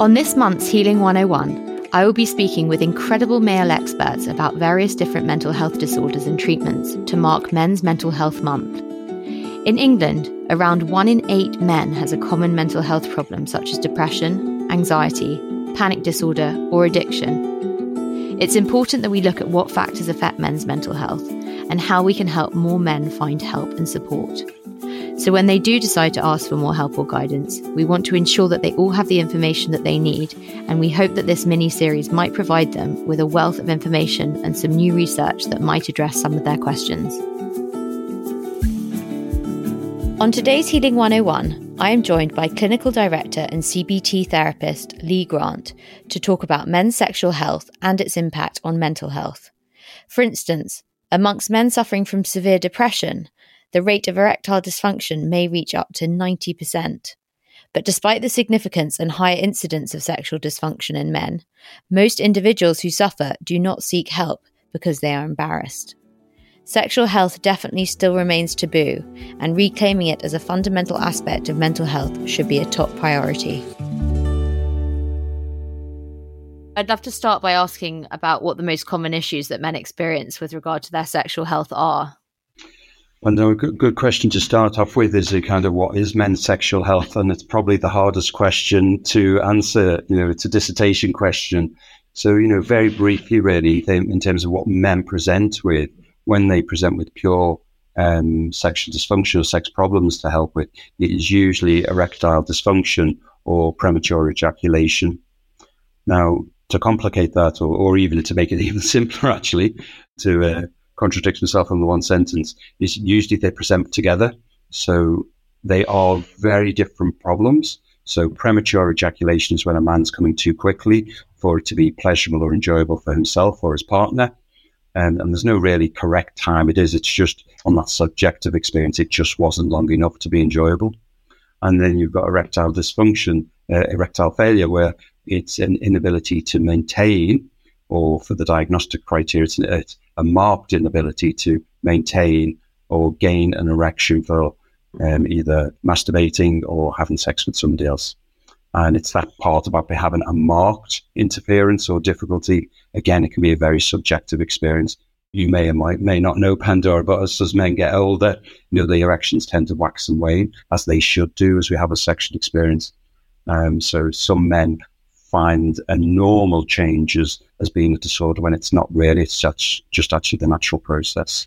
On this month's Healing 101, I will be speaking with incredible male experts about various different mental health disorders and treatments to mark Men's Mental Health Month. In England, around one in eight men has a common mental health problem such as depression, anxiety, panic disorder, or addiction. It's important that we look at what factors affect men's mental health and how we can help more men find help and support. So, when they do decide to ask for more help or guidance, we want to ensure that they all have the information that they need, and we hope that this mini series might provide them with a wealth of information and some new research that might address some of their questions. On today's Healing 101, I am joined by clinical director and CBT therapist Lee Grant to talk about men's sexual health and its impact on mental health. For instance, amongst men suffering from severe depression, the rate of erectile dysfunction may reach up to 90%. But despite the significance and higher incidence of sexual dysfunction in men, most individuals who suffer do not seek help because they are embarrassed. Sexual health definitely still remains taboo, and reclaiming it as a fundamental aspect of mental health should be a top priority. I'd love to start by asking about what the most common issues that men experience with regard to their sexual health are. No, a good, question to start off with is a kind of what is men's sexual health, and it's probably the hardest question to answer. You know, it's a dissertation question. So, you know, very briefly, really, in terms of what men present with when they present with pure um, sexual dysfunction or sex problems to help with, it is usually erectile dysfunction or premature ejaculation. Now, to complicate that, or, or even to make it even simpler, actually, to uh, contradict myself in the one sentence, is usually they present together. So they are very different problems. So premature ejaculation is when a man's coming too quickly for it to be pleasurable or enjoyable for himself or his partner. And, and there's no really correct time it is. It's just on that subjective experience, it just wasn't long enough to be enjoyable. And then you've got erectile dysfunction, uh, erectile failure, where it's an inability to maintain, or for the diagnostic criteria, it's, it's a marked inability to maintain or gain an erection for um, either masturbating or having sex with somebody else. And it's that part about having a marked interference or difficulty. Again, it can be a very subjective experience. You may or might, may not know Pandora, but as, as men get older, you know, the erections tend to wax and wane, as they should do as we have a sexual experience. Um, so some men find a normal change as, as being a disorder when it's not really. Just, just actually the natural process.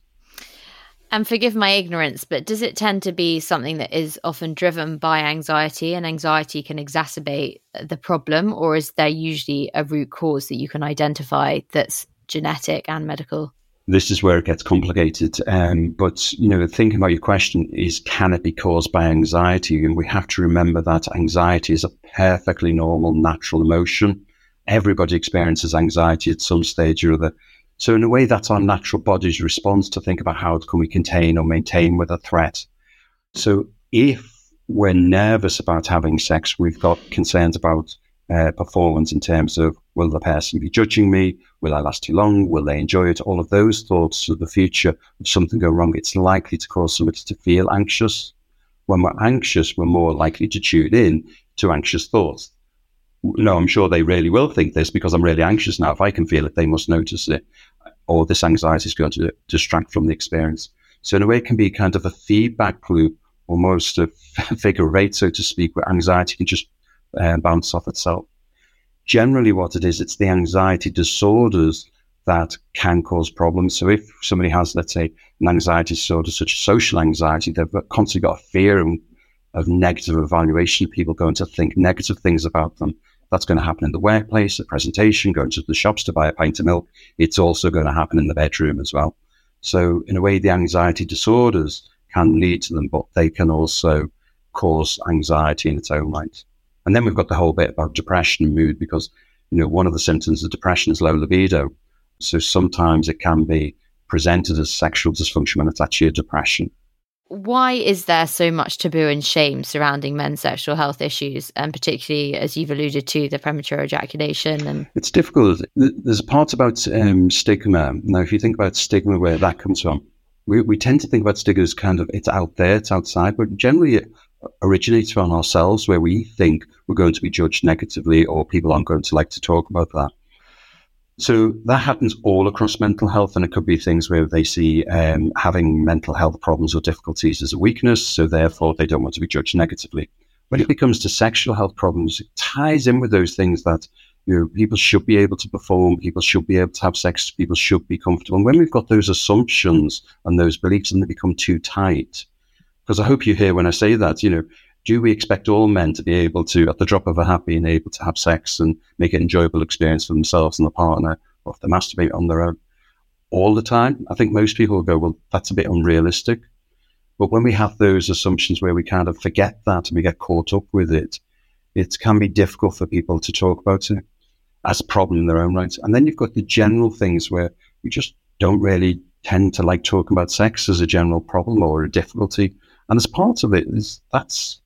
And forgive my ignorance, but does it tend to be something that is often driven by anxiety and anxiety can exacerbate the problem? Or is there usually a root cause that you can identify that's genetic and medical? This is where it gets complicated. Um, but you know, thinking about your question is, can it be caused by anxiety? And we have to remember that anxiety is a perfectly normal, natural emotion. Everybody experiences anxiety at some stage or other. So in a way, that's our natural body's response to think about how can we contain or maintain with a threat. So if we're nervous about having sex, we've got concerns about uh, performance in terms of will the person be judging me? Will I last too long? Will they enjoy it? All of those thoughts of the future. If something go wrong, it's likely to cause somebody to feel anxious. When we're anxious, we're more likely to tune in to anxious thoughts. No, I'm sure they really will think this because I'm really anxious now. If I can feel it, they must notice it. Or this anxiety is going to distract from the experience. So in a way, it can be kind of a feedback loop, almost a figure eight, so to speak, where anxiety can just uh, bounce off itself. Generally, what it is, it's the anxiety disorders that can cause problems. So if somebody has, let's say, an anxiety disorder such as social anxiety, they've constantly got a fear of, negative evaluation, people going to think negative things about them. That's going to happen in the workplace, the presentation, going to the shops to buy a pint of milk. It's also going to happen in the bedroom as well. So in a way, the anxiety disorders can lead to them, but they can also cause anxiety in its own right. And then we've got the whole bit about depression and mood because, you know, one of the symptoms of depression is low libido. So sometimes it can be presented as sexual dysfunction when it's actually a depression. Why is there so much taboo and shame surrounding men's sexual health issues, and particularly as you've alluded to, the premature ejaculation? And it's difficult. There's a part about um, stigma. Now, if you think about stigma, where that comes from, we, we tend to think about stigma as kind of it's out there, it's outside, but generally originates from ourselves, where we think we're going to be judged negatively or people aren't going to like to talk about that. So that happens all across mental health, and it could be things where they see um, having mental health problems or difficulties as a weakness, so therefore they don't want to be judged negatively. When it comes to sexual health problems, it ties in with those things that you know, people should be able to perform, people should be able to have sex, people should be comfortable. And when we've got those assumptions and those beliefs and they become too tight, because I hope you hear when I say that, you know, do we expect all men to be able to, at the drop of a hat, being able to have sex and make an enjoyable experience for themselves and the partner, or if they masturbate on their own all the time? I think most people will go, well, that's a bit unrealistic. But when we have those assumptions where we kind of forget that and we get caught up with it, it can be difficult for people to talk about it as a problem in their own right. And then you've got the general things where we just don't really tend to like talking about sex as a general problem or a difficulty. And as part of it is that's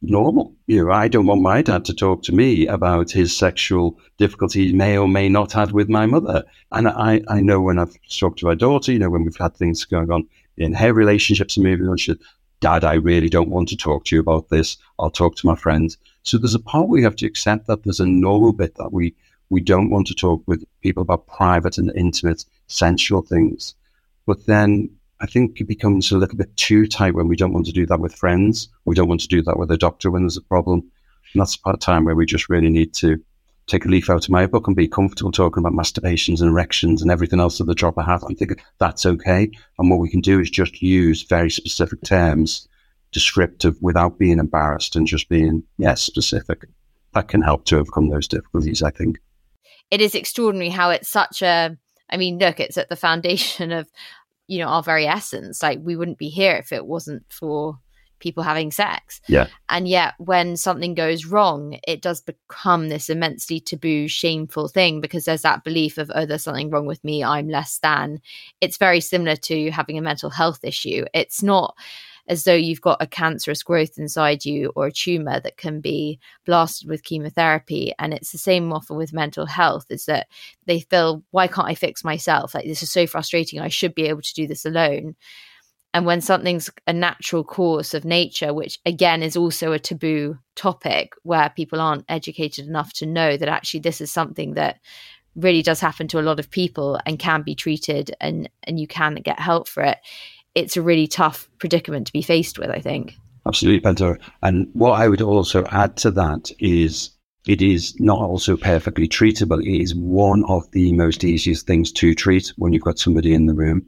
normal. You know, I don't want my dad to talk to me about his sexual difficulties may or may not had with my mother. And I, I know when I've talked to my daughter, you know, when we've had things going on in her relationships and moving on, she said, Dad, I really don't want to talk to you about this. I'll talk to my friends. So there's a part we have to accept that there's a normal bit that we we don't want to talk with people about private and intimate sensual things. But then I think it becomes a little bit too tight when we don't want to do that with friends. We don't want to do that with a doctor when there's a problem. And that's part of time where we just really need to take a leaf out of my book and be comfortable talking about masturbations and erections and everything else at the drop of a hat. I think that's okay. And what we can do is just use very specific terms, descriptive, without being embarrassed and just being, yes, specific. That can help to overcome those difficulties, I think. It is extraordinary how it's such a I mean, look, it's at the foundation of you know our very essence. Like we wouldn't be here if it wasn't for people having sex. Yeah. And yet when something goes wrong it does become this immensely taboo shameful thing because there's that belief of oh there's something wrong with me. I'm less than. It's very similar to having a mental health issue. It's not as though you've got a cancerous growth inside you or a tumor that can be blasted with chemotherapy. And it's the same often with mental health is that they feel, why can't I fix myself? Like, this is so frustrating. I should be able to do this alone. And when something's a natural course of nature, which again is also a taboo topic where people aren't educated enough to know that actually this is something that really does happen to a lot of people and can be treated and and you can get help for it it's a really tough predicament to be faced with, I think. Absolutely, Pandora. And what I would also add to that is it is not also perfectly treatable. It is one of the most easiest things to treat when you've got somebody in the room.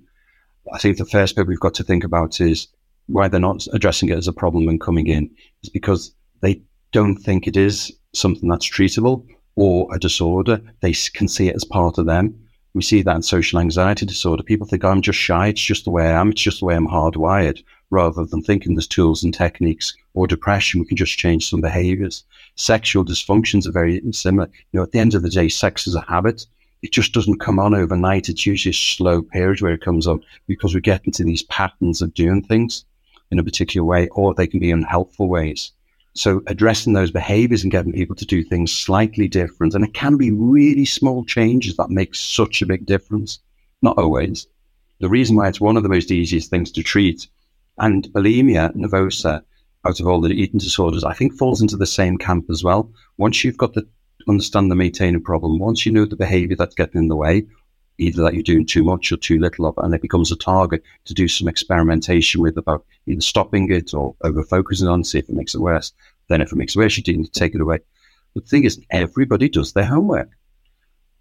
I think the first bit we've got to think about is why they're not addressing it as a problem and coming in is because they don't think it is something that's treatable or a disorder. They can see it as part of them. We see that in social anxiety disorder. People think, oh, I'm just shy. It's just the way I am. It's just the way I'm hardwired, rather than thinking there's tools and techniques or depression. We can just change some behaviors. Sexual dysfunctions are very similar. You know, at the end of the day, sex is a habit. It just doesn't come on overnight. It's usually a slow period where it comes on because we get into these patterns of doing things in a particular way, or they can be unhelpful ways. So addressing those behaviors and getting people to do things slightly different. And it can be really small changes that make such a big difference. Not always. The reason why it's one of the most easiest things to treat and bulimia nervosa out of all the eating disorders, I think falls into the same camp as well. Once you've got the understand the maintaining problem, once you know the behavior that's getting in the way, either that you're doing too much or too little of, and it becomes a target to do some experimentation with about either stopping it or over focusing on, see if it makes it worse. Then if it makes it worse, you need to take it away. The thing is, everybody does their homework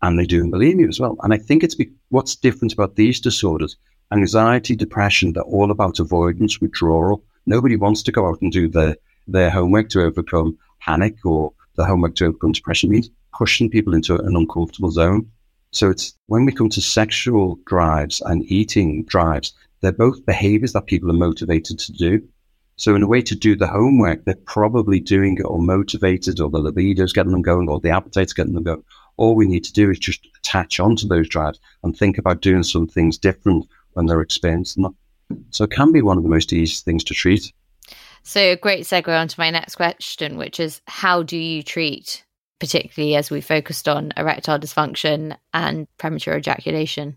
and they do bulimia as well. And I think it's be- what's different about these disorders, anxiety, depression, they're all about avoidance, withdrawal. Nobody wants to go out and do their, their homework to overcome panic or the homework to overcome depression means pushing people into an uncomfortable zone. So it's when we come to sexual drives and eating drives, they're both behaviors that people are motivated to do. So in a way to do the homework, they're probably doing it or motivated or the libido's getting them going or the appetite's getting them going. All we need to do is just attach onto those drives and think about doing some things different when they're experiencing them. So it can be one of the most easy things to treat. So a great segue on to my next question, which is how do you treat particularly as we focused on erectile dysfunction and premature ejaculation?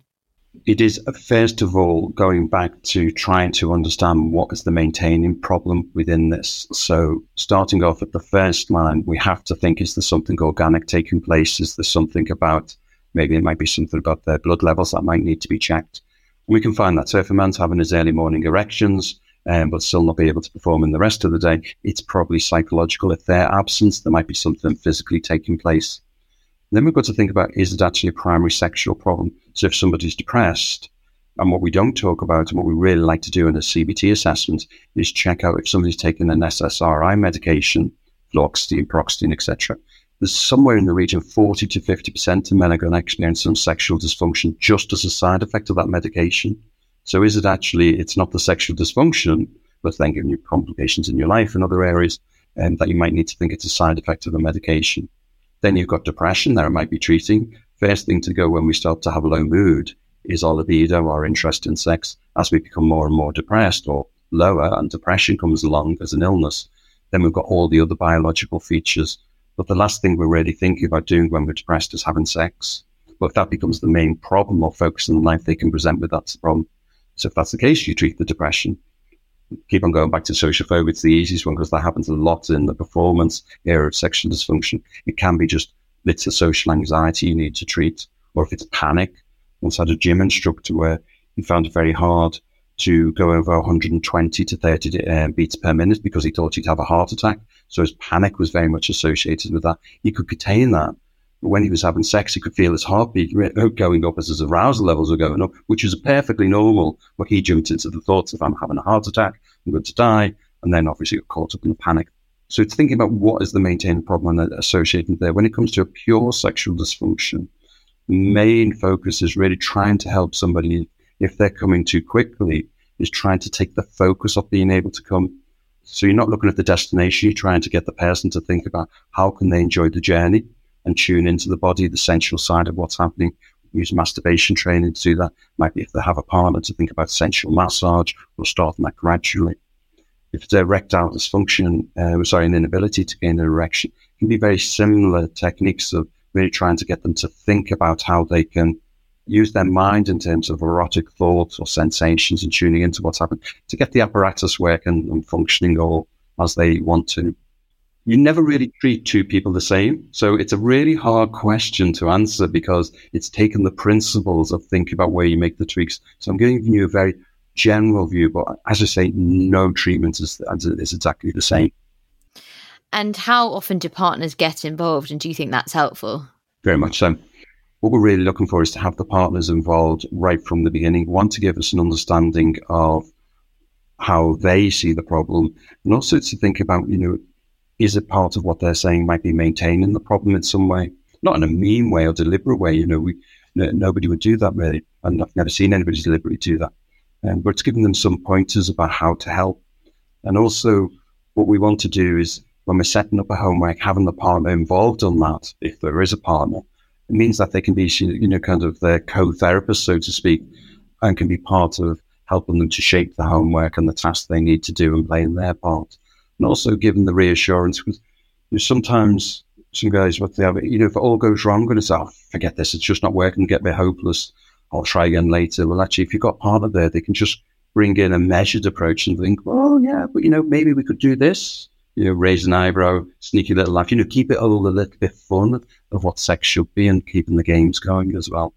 It is uh, first of all going back to trying to understand what is the maintaining problem within this. So starting off at the first line, we have to think is there something organic taking place? Is there something about maybe it might be something about their blood levels that might need to be checked? we can find that. So if a man's having his early morning erections, um, but still not be able to perform in the rest of the day, it's probably psychological. If they're absent, there might be something physically taking place. then we've got to think about is it actually a primary sexual problem? So if somebody's depressed, and what we don't talk about and what we really like to do in a CBT assessment is check out if somebody's taking an SSRI medication, fluoxetine, paroxetine, etc. There's somewhere in the region 40 to 50% of men are going to experience some sexual dysfunction just as a side effect of that medication. So is it actually, it's not the sexual dysfunction, but then giving you complications in your life and other areas and that you might need to think it's a side effect of the medication. Then you've got depression that it might be treating. First thing to go when we start to have a low mood is our libido, our interest in sex. As we become more and more depressed or lower and depression comes along as an illness, then we've got all the other biological features. But the last thing we're really thinking about doing when we're depressed is having sex. But if that becomes the main problem or focus in life they can present with, that's the problem. So if that's the case, you treat the depression. Keep on going back to social phobia. It's the easiest one because that happens a lot in the performance area of sexual dysfunction. It can be just it's a social anxiety you need to treat, or if it's panic. Once had a gym instructor where he found it very hard to go over 120 to 30 uh, beats per minute because he thought he'd have a heart attack. So his panic was very much associated with that. He could contain that when he was having sex, he could feel his heartbeat going up as his arousal levels were going up, which is perfectly normal. But he jumped into the thoughts of, I'm having a heart attack, I'm going to die. And then obviously got caught up in the panic. So it's thinking about what is the maintaining problem associated there. When it comes to a pure sexual dysfunction, main focus is really trying to help somebody, if they're coming too quickly, is trying to take the focus off being able to come. So you're not looking at the destination, you're trying to get the person to think about how can they enjoy the journey and tune into the body, the sensual side of what's happening. Use masturbation training to do that. Might be if they have a partner to think about sensual massage or starting that gradually. If it's erectile dysfunction, uh, sorry, an inability to gain an erection, can be very similar techniques of really trying to get them to think about how they can use their mind in terms of erotic thoughts or sensations and tuning into what's happening to get the apparatus working and functioning all as they want to you never really treat two people the same. So it's a really hard question to answer because it's taken the principles of thinking about where you make the tweaks. So I'm giving you a very general view, but as I say, no treatment is, is exactly the same. And how often do partners get involved? And do you think that's helpful? Very much so. What we're really looking for is to have the partners involved right from the beginning. One, to give us an understanding of how they see the problem, and also to think about, you know, is it part of what they're saying might be maintaining the problem in some way? Not in a mean way or deliberate way. You know, we nobody would do that really, and I've never seen anybody deliberately do that. Um, but it's giving them some pointers about how to help, and also what we want to do is when we're setting up a homework, having the partner involved on that, if there is a partner, it means that they can be, you know, kind of their co-therapist, so to speak, and can be part of helping them to shape the homework and the tasks they need to do and playing their part and also give them the reassurance because sometimes some guys what they have you know if it all goes wrong and it's oh forget this it's just not working get me hopeless I'll try again later. Well actually if you've got partner there they can just bring in a measured approach and think oh yeah but you know maybe we could do this. You know raise an eyebrow sneaky little laugh you know keep it all a little bit fun of what sex should be and keeping the games going as well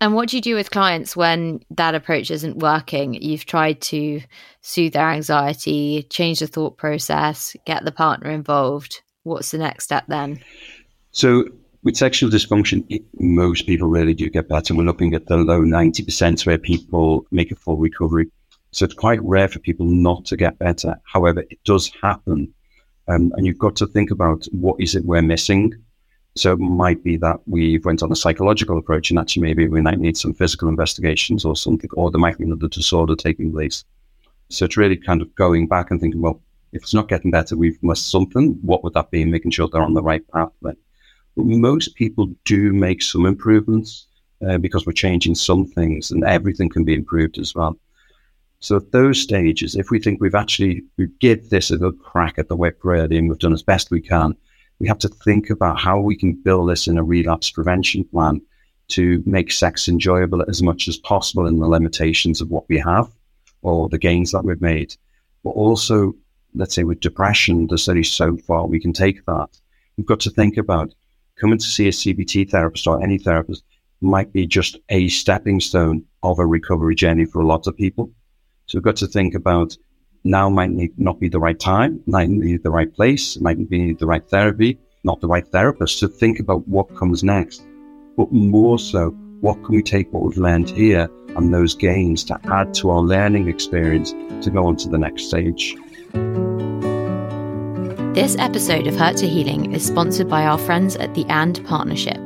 and what do you do with clients when that approach isn't working? You've tried to soothe their anxiety, change the thought process, get the partner involved. What's the next step then? So, with sexual dysfunction, it, most people really do get better. We're looking at the low 90% where people make a full recovery. So, it's quite rare for people not to get better. However, it does happen. Um, and you've got to think about what is it we're missing so it might be that we went on a psychological approach and actually maybe we might need some physical investigations or something, or there might be another disorder taking place. So it's really kind of going back and thinking, well, if it's not getting better, we've missed something. What would that be? Making sure they're on the right path then. But most people do make some improvements uh, because we're changing some things and everything can be improved as well. So at those stages, if we think we've actually, we give this a good crack at the whip ready and we've done as best we can, we have to think about how we can build this in a relapse prevention plan to make sex enjoyable as much as possible in the limitations of what we have or the gains that we've made. But also, let's say with depression, the only so far we can take that. We've got to think about coming to see a CBT therapist or any therapist might be just a stepping stone of a recovery journey for a lot of people. So we've got to think about now might not be the right time, might be the right place, might be the right therapy, not the right therapist. To think about what comes next, but more so, what can we take what we've learned here and those gains to add to our learning experience to go on to the next stage. This episode of Hurt to Healing is sponsored by our friends at the AND Partnership.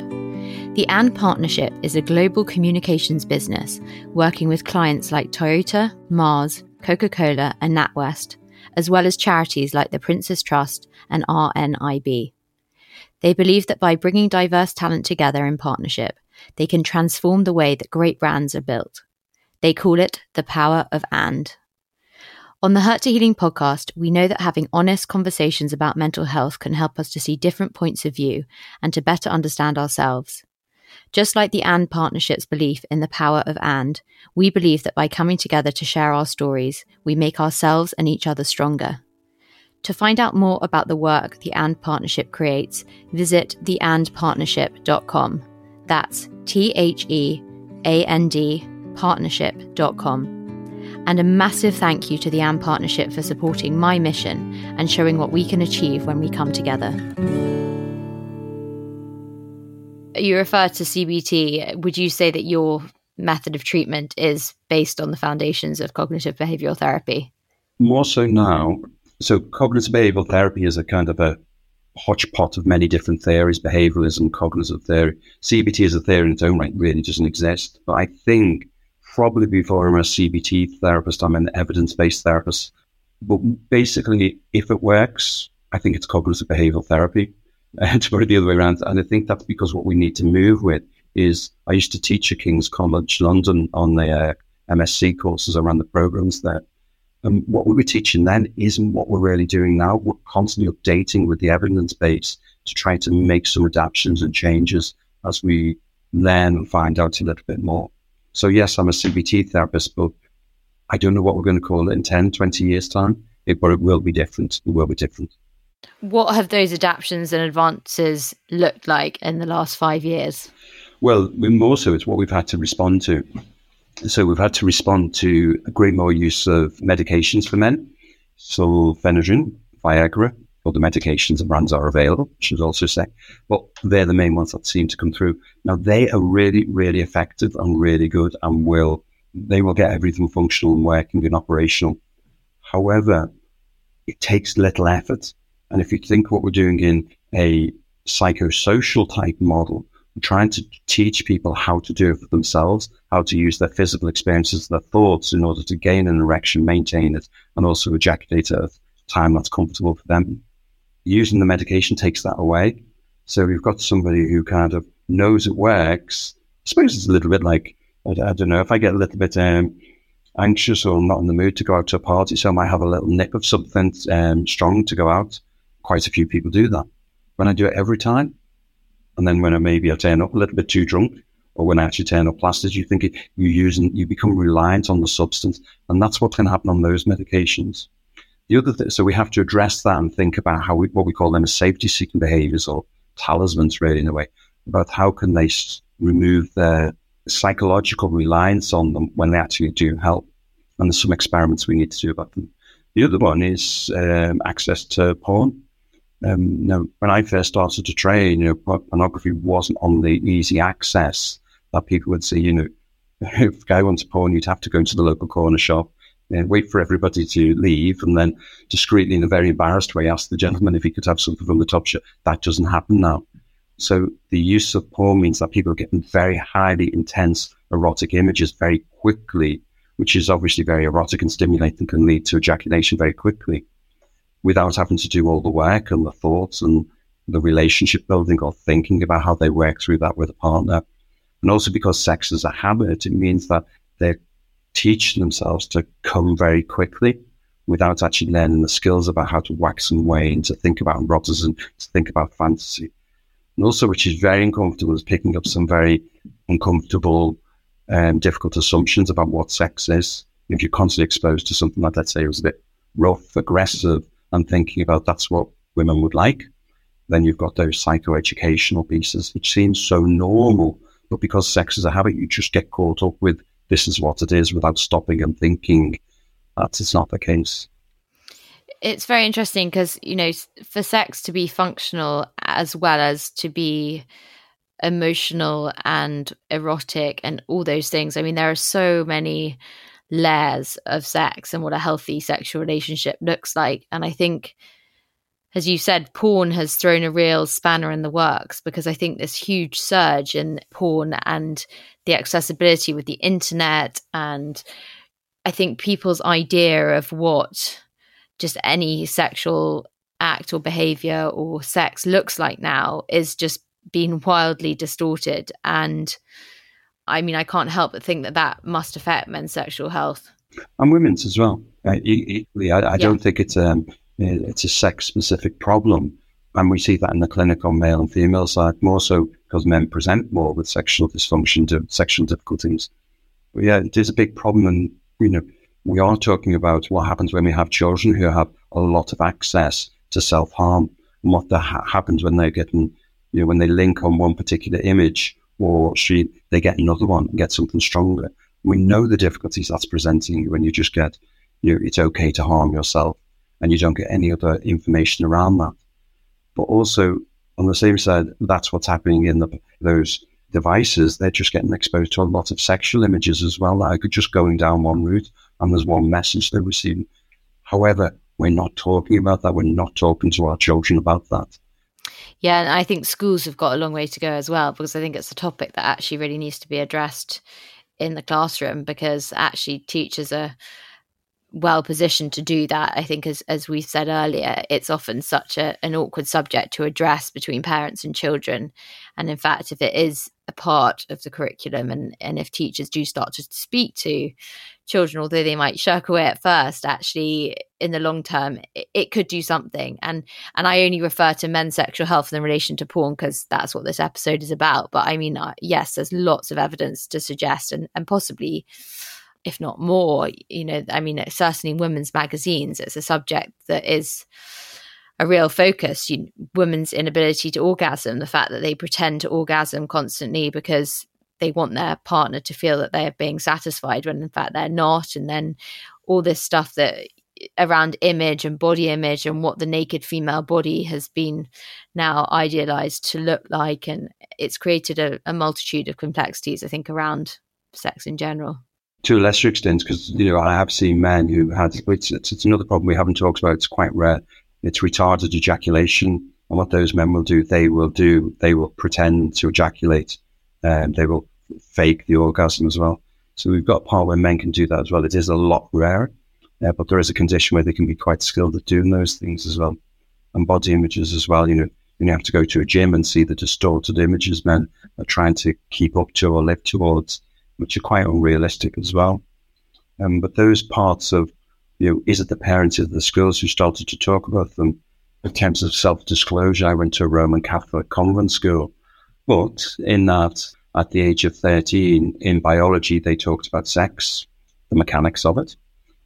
The AND Partnership is a global communications business working with clients like Toyota, Mars, Coca Cola, and NatWest, as well as charities like the Prince's Trust and RNIB. They believe that by bringing diverse talent together in partnership, they can transform the way that great brands are built. They call it the power of and. On the Hurt to Healing podcast, we know that having honest conversations about mental health can help us to see different points of view and to better understand ourselves. Just like the AND partnership's belief in the power of AND, we believe that by coming together to share our stories, we make ourselves and each other stronger. To find out more about the work the AND partnership creates, visit theandpartnership.com. That's T H E A N D partnership.com. And a massive thank you to the AND Partnership for supporting my mission and showing what we can achieve when we come together. You refer to CBT. Would you say that your method of treatment is based on the foundations of cognitive behavioral therapy? More so now. So, cognitive behavioral therapy is a kind of a hodgepodge of many different theories, behavioralism, cognitive theory. CBT is a theory in its own right really doesn't exist. But I think probably before I'm a CBT therapist, I'm an evidence based therapist. But basically, if it works, I think it's cognitive behavioral therapy. And to put it the other way around. And I think that's because what we need to move with is I used to teach at King's College London on the uh, MSc courses around the programs there. And what we were teaching then isn't what we're really doing now. We're constantly updating with the evidence base to try to make some adaptations and changes as we learn and find out a little bit more. So, yes, I'm a CBT therapist, but I don't know what we're going to call it in 10, 20 years' time, it, but it will be different. It will be different. What have those adaptations and advances looked like in the last five years? Well, more so, it's what we've had to respond to. So we've had to respond to a great more use of medications for men, so sildenafil, Viagra, other medications and brands are available, I should also say. But they're the main ones that seem to come through. Now they are really, really effective and really good and will they will get everything functional and working and operational. However, it takes little effort. And if you think what we're doing in a psychosocial type model, trying to teach people how to do it for themselves, how to use their physical experiences, their thoughts in order to gain an erection, maintain it, and also ejaculate at a time that's comfortable for them. Using the medication takes that away. So you've got somebody who kind of knows it works. I suppose it's a little bit like, I, don't know, if I get a little bit um, anxious or not in the mood to go out to a party, so I might have a little nip of something um, strong to go out. Quite a few people do that. When I do it every time, and then when I maybe I turn up a little bit too drunk, or when I actually turn up plastered, you think you using, you become reliant on the substance, and that's what can happen on those medications. The other thing, so we have to address that and think about how we, what we call them as safety-seeking behaviors or talismans, really, in a way, about how can they remove their psychological reliance on them when they actually do help. And there's some experiments we need to do about them. The other one is um, access to porn. Um, know, when I first started to train, you know, pornography wasn't on the easy access that people would see. You know, if a guy wants porn, you'd have to go into the local corner shop and wait for everybody to leave, and then discreetly, in a very embarrassed way, ask the gentleman if he could have something from the top shelf. That doesn't happen now. So the use of porn means that people are getting very highly intense erotic images very quickly, which is obviously very erotic and stimulating, can lead to ejaculation very quickly without having to do all the work and the thoughts and the relationship building or thinking about how they work through that with a partner. And also because sex is a habit, it means that they're teaching themselves to come very quickly without actually learning the skills about how to wax and wane, to think about eroticism, and to think about fantasy. And also, which is very uncomfortable, is picking up some very uncomfortable, um, difficult assumptions about what sex is. If you're constantly exposed to something like, let's say, it was a bit rough, aggressive, and thinking about that's what women would like, then you've got those psychoeducational pieces, which seems so normal. But because sex is a habit, you just get caught up with this is what it is without stopping and thinking that is not the case. It's very interesting because, you know, for sex to be functional as well as to be emotional and erotic and all those things, I mean, there are so many layers of sex and what a healthy sexual relationship looks like. And I think as you said, porn has thrown a real spanner in the works because I think this huge surge in porn and the accessibility with the internet and I think people's idea of what just any sexual act or behavior or sex looks like now is just being wildly distorted and I mean I can't help but think that that must affect men's sexual health and women's as well. Equally, I, I yeah. don't think it's um it's a sex specific problem. And we see that in the clinical male and female side more so because men present more with sexual dysfunction, to sexual difficulties. But yeah, it is a big problem. And, you know, we are talking about what happens when we have children who have a lot of access to self harm and what ha- happens when they're getting, you know, when they link on one particular image or she, they get another one and get something stronger. We know the difficulties that's presenting you when you just get, you know, it's okay to harm yourself and you don't get any other information around that. But also on the same side, that's what's happening in the, those devices. They're just getting exposed to a lot of sexual images as well are just going down one route and there's one message they're receiving. However, we're not talking about that. We're not talking to our children about that. Yeah, and I think schools have got a long way to go as well because I think it's a topic that actually really needs to be addressed in the classroom because actually teachers are well positioned to do that. I think, as as we said earlier, it's often such a, an awkward subject to address between parents and children. And in fact, if it is a part of the curriculum, and and if teachers do start to speak to children, although they might shirk away at first, actually in the long term, it, it could do something. And and I only refer to men's sexual health in relation to porn because that's what this episode is about. But I mean, uh, yes, there's lots of evidence to suggest, and and possibly if not more. You know, I mean, certainly in women's magazines, it's a subject that is a real focus. You, women's inability to orgasm, the fact that they pretend to orgasm constantly because they want their partner to feel that they are being satisfied when in fact they're not, and then all this stuff that around image and body image and what the naked female body has been now idealized to look like. And it's created a, a multitude of complexities i think around sex in general. To a lesser extent, because you know I have seen men who had it's, it's, another problem we haven't talked about. It's quite rare. It's retarded ejaculation, and what those men will do, they will do, they will pretend to ejaculate, and they will fake the orgasm as well. So we've got a part where men can do that as well. It is a lot rarer, uh, but there is a condition where they can be quite skilled at doing those things as well, and body images as well. You know, you have to go to a gym and see the distorted images men are trying to keep up to or live towards which are quite unrealistic as well. Um, but those parts of, you know, is it the parents, is the schools who started to talk about them? In terms of self disclosure, I went to a Roman Catholic convent school. But in that, at the age of 13, in biology, they talked about sex, the mechanics of it.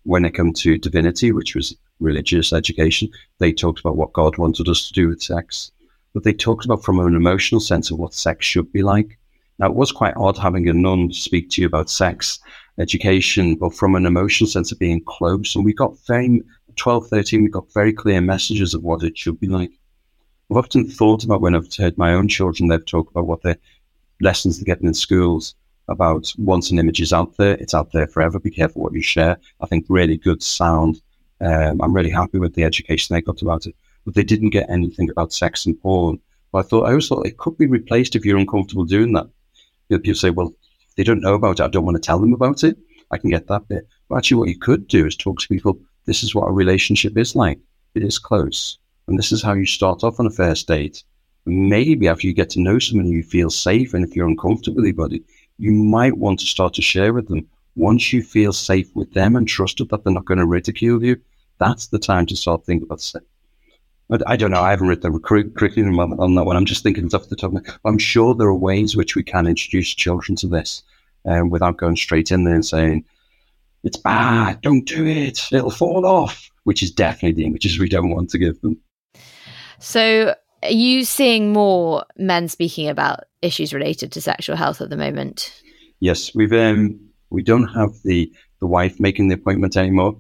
When it came to divinity, which was religious education, they talked about what God wanted us to do with sex. But they talked about from an emotional sense of what sex should be like. Now, it was quite odd having a nun speak to you about sex education, but from an emotional sense of being close. And we got very, 12, 13, we got very clear messages of what it should be like. I've often thought about when I've heard my own children, they've talked about what the lessons they're getting in schools about once an image is out there, it's out there forever. Be careful what you share. I think really good sound. Um, I'm really happy with the education they got about it, but they didn't get anything about sex and porn. But I thought, I always thought it could be replaced if you're uncomfortable doing that you know, people say, well, they don't know about it. I don't want to tell them about it. I can get that bit. But actually, what you could do is talk to people. This is what a relationship is like. It is close. And this is how you start off on a first date. Maybe after you get to know someone, you feel safe. And if you're uncomfortable with anybody, you might want to start to share with them. Once you feel safe with them and trusted that they're not going to ridicule you, that's the time to start thinking about sex. I don't know. I haven't read the curriculum on that one. I'm just thinking off the top of my I'm sure there are ways which we can introduce children to this um, without going straight in there and saying, it's bad, don't do it, it'll fall off, which is definitely the images we don't want to give them. So, are you seeing more men speaking about issues related to sexual health at the moment? Yes, we've um, we don't have the the wife making the appointment anymore.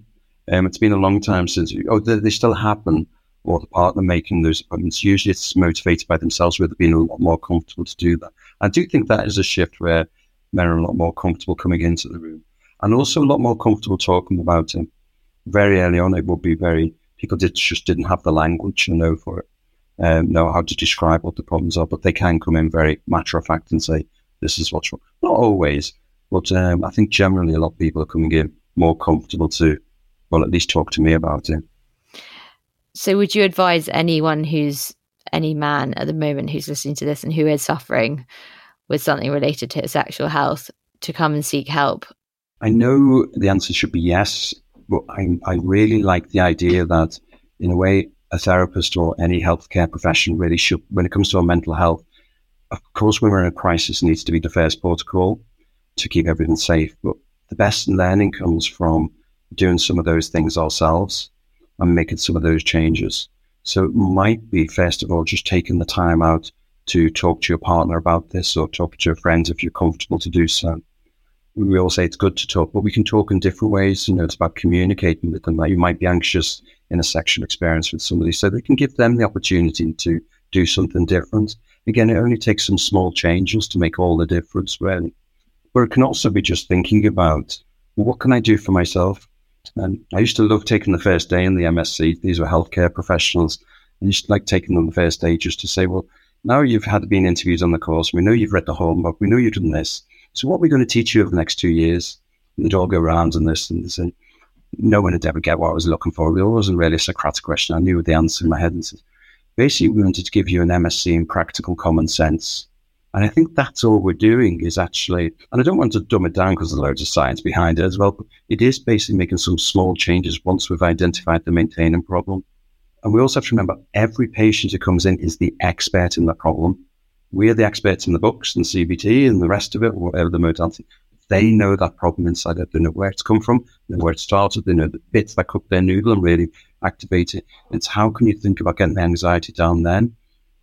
Um, it's been a long time since. Oh, they, they still happen, or the partner making those appointments. Usually, it's motivated by themselves, where they've been a lot more comfortable to do that. I do think that is a shift where men are a lot more comfortable coming into the room, and also a lot more comfortable talking about it. Very early on, it would be very people did just didn't have the language to know for it, um, know how to describe what the problems are, but they can come in very matter of fact and say, "This is what's wrong." Not always, but um, I think generally a lot of people are coming in more comfortable to, well, at least talk to me about it. So, would you advise anyone who's any man at the moment who's listening to this and who is suffering with something related to sexual health to come and seek help? I know the answer should be yes, but I, I really like the idea that, in a way, a therapist or any healthcare profession really should, when it comes to our mental health, of course, when we're in a crisis, needs to be the first protocol to keep everything safe. But the best learning comes from doing some of those things ourselves and making some of those changes. So it might be, first of all, just taking the time out to talk to your partner about this or talk to your friends if you're comfortable to do so. We all say it's good to talk, but we can talk in different ways. You know, it's about communicating with them. That you might be anxious in a sexual experience with somebody, so they can give them the opportunity to do something different. Again, it only takes some small changes to make all the difference, really. But it can also be just thinking about well, what can I do for myself? And I used to love taking the first day in the MSc. These were healthcare professionals. I used to like taking them the first day just to say, well, now you've had been interviewed on the course. We know you've read the homework. We know you've done this. So what are we going to teach you over the next two years? And they'd all go around and this and this. And no one would ever get what I was looking for. It wasn't really a Socratic question. I knew the answer in my head. And basically, we wanted to give you an MSc in practical common sense. And I think that's all we're doing is actually, and I don't want to dumb it down because there's loads of science behind it as well, but it is basically making some small changes once we've identified the maintaining problem. And we also have to remember every patient who comes in is the expert in the problem. We're the experts in the books and CBT and the rest of it, whatever the modality. They know that problem inside it. They know where it's come from, they know where it started, they know the bits that cook their noodle and really activate it. It's how can you think about getting the anxiety down then?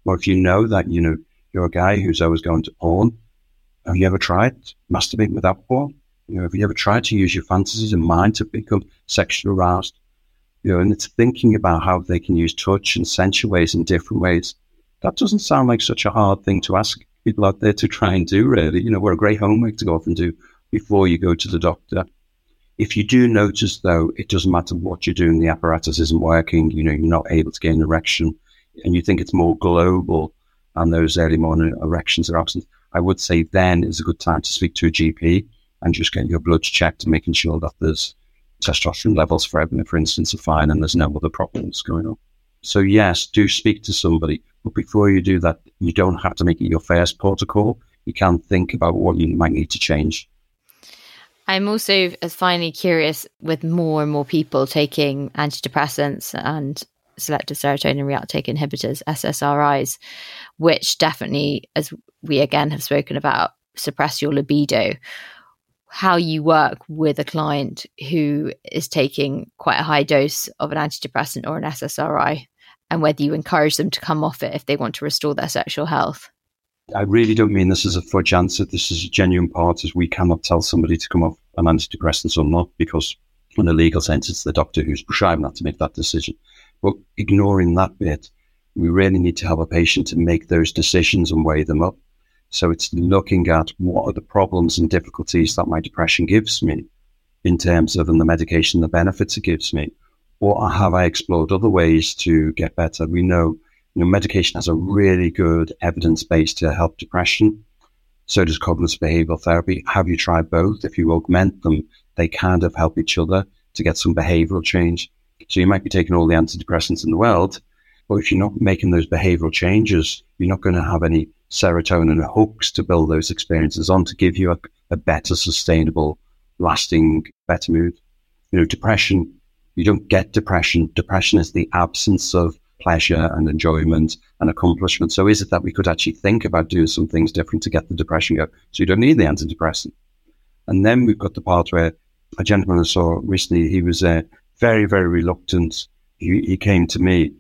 Or if you know that, you know, you're a guy who's always going to porn, have you ever tried masturbating without porn? You know, have you ever tried to use your fantasies and mind to become sexually aroused? you know, and it's thinking about how they can use touch and sensual ways in different ways. That doesn't sound like such a hard thing to ask people out there to try and do, really. You know, we're a great homework to go off and do before you go to the doctor. If you do notice, though, it doesn't matter what you're doing, the apparatus isn't working, you know, you're not able to get an erection, and you think it's more global and those early morning erections are absent, I would say then is a good time to speak to a GP and just get your bloods checked and making sure that there's testosterone levels for Ebony, for instance, are fine and there's no other problems going on. So yes, do speak to somebody. But before you do that, you don't have to make it your first protocol. You can think about what you might need to change. I'm also as finally curious with more and more people taking antidepressants and selective serotonin reuptake inhibitors, SSRIs, which definitely, as we again have spoken about, suppress your libido how you work with a client who is taking quite a high dose of an antidepressant or an SSRI and whether you encourage them to come off it if they want to restore their sexual health. I really don't mean this as a fudge answer. This is a genuine part as we cannot tell somebody to come off an antidepressant or not because in a legal sense it's the doctor who's prescribing that to make that decision. But ignoring that bit, we really need to help a patient to make those decisions and weigh them up. So it's looking at what are the problems and difficulties that my depression gives me in terms of and the medication, the benefits it gives me. Or have I explored other ways to get better? We know, you know, medication has a really good evidence base to help depression. So does cognitive behavioral therapy. Have you tried both? If you augment them, they kind of help each other to get some behavioral change. So you might be taking all the antidepressants in the world, but if you're not making those behavioral changes, you're not going to have any serotonin hooks to build those experiences on to give you a, a better, sustainable, lasting, better mood. You know, depression, you don't get depression. Depression is the absence of pleasure and enjoyment and accomplishment. So is it that we could actually think about doing some things different to get the depression go? So you don't need the antidepressant. And then we've got the part where a gentleman I saw recently, he was uh, very, very reluctant. He, he came to me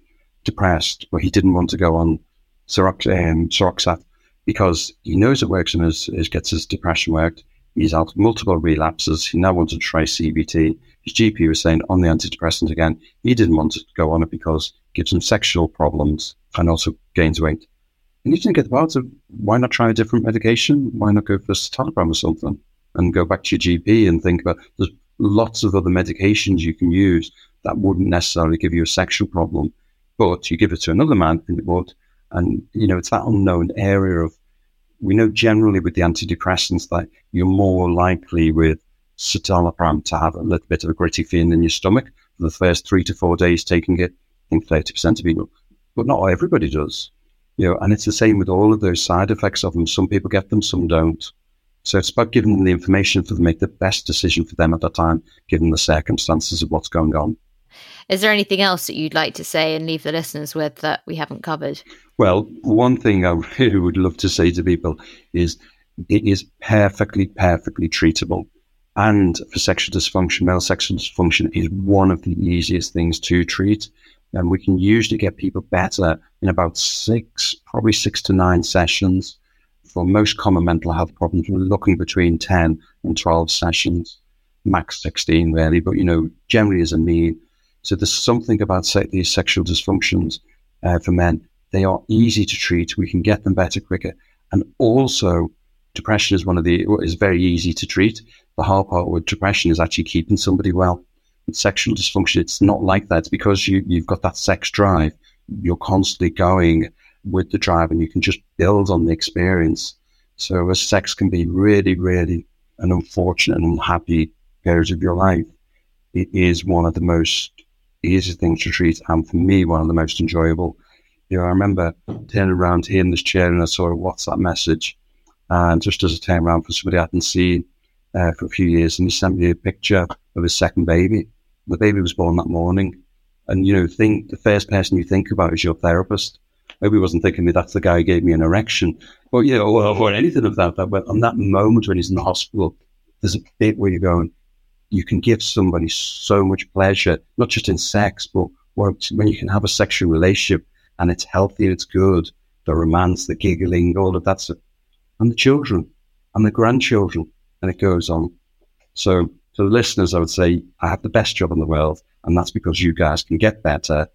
depressed, but he didn't want to go on Ciroc, um, Seroxat because he knows it works and his gets his depression worked. He's had multiple relapses. He now wanted to try CBT. His GP was saying on the antidepressant again. He didn't want to go on it because it gives him sexual problems and also gains weight. And he didn't get the why not try a different medication? Why not go for citalopram or something and go back to your GP and think about there's lots of other medications you can use that wouldn't necessarily give you a sexual problem, but you give it to another man and it would. And, you know, it's that unknown area of we know generally with the antidepressants that you're more likely with citalopram to have a little bit of a gritty feeling in your stomach for the first three to four days taking it. I think 30% of people, but not everybody does. You know, and it's the same with all of those side effects of them. Some people get them, some don't. So it's about giving them the information for them to make the best decision for them at that time, given the circumstances of what's going on. Is there anything else that you'd like to say and leave the listeners with that we haven't covered? Well, one thing I really would love to say to people is it is perfectly, perfectly treatable. And for sexual dysfunction, male sexual dysfunction is one of the easiest things to treat. And we can usually get people better in about six, probably six to nine sessions. For most common mental health problems, we're looking between 10 and 12 sessions, max 16 really, but you know, generally as a mean. So there's something about say, these sexual dysfunctions uh, for men. They are easy to treat. We can get them better quicker. And also, depression is one of the is very easy to treat. The hard part with depression is actually keeping somebody well. Sexual dysfunction, it's not like that. It's because you you've got that sex drive. You're constantly going with the drive, and you can just build on the experience. So, a sex can be really, really an unfortunate and unhappy period of your life. It is one of the most easiest things to treat, and for me, one of the most enjoyable. You know, I remember turning around here in this chair and I saw a WhatsApp message, and just as I turned around for somebody I hadn't seen uh, for a few years, and he sent me a picture of his second baby. The baby was born that morning, and you know, think the first person you think about is your therapist. Maybe he wasn't thinking that that's the guy who gave me an erection, but you know, or, or anything of that. But on that moment when he's in the hospital, there's a bit where you're going, you can give somebody so much pleasure, not just in sex, but when you can have a sexual relationship and it's healthy and it's good, the romance, the giggling, all of that stuff, and the children and the grandchildren, and it goes on. So to the listeners, I would say I have the best job in the world, and that's because you guys can get better.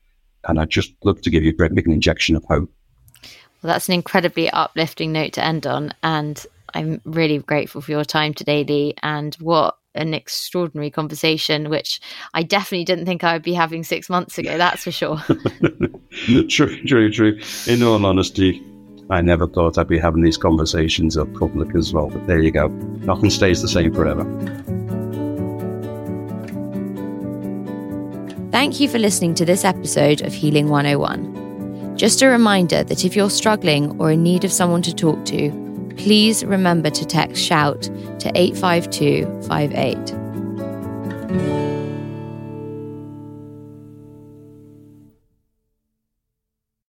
And I just look to give you a great big injection of hope. Well, that's an incredibly uplifting note to end on, and I'm really grateful for your time today, Lee, and what an extraordinary conversation, which I definitely didn't think I would be having six months ago. That's for sure. true, true, true. In all honesty, I never thought I'd be having these conversations in public as well. But there you go. Nothing stays the same forever. Thank you for listening to this episode of Healing 101. Just a reminder that if you're struggling or in need of someone to talk to, please remember to text SHOUT to 85258.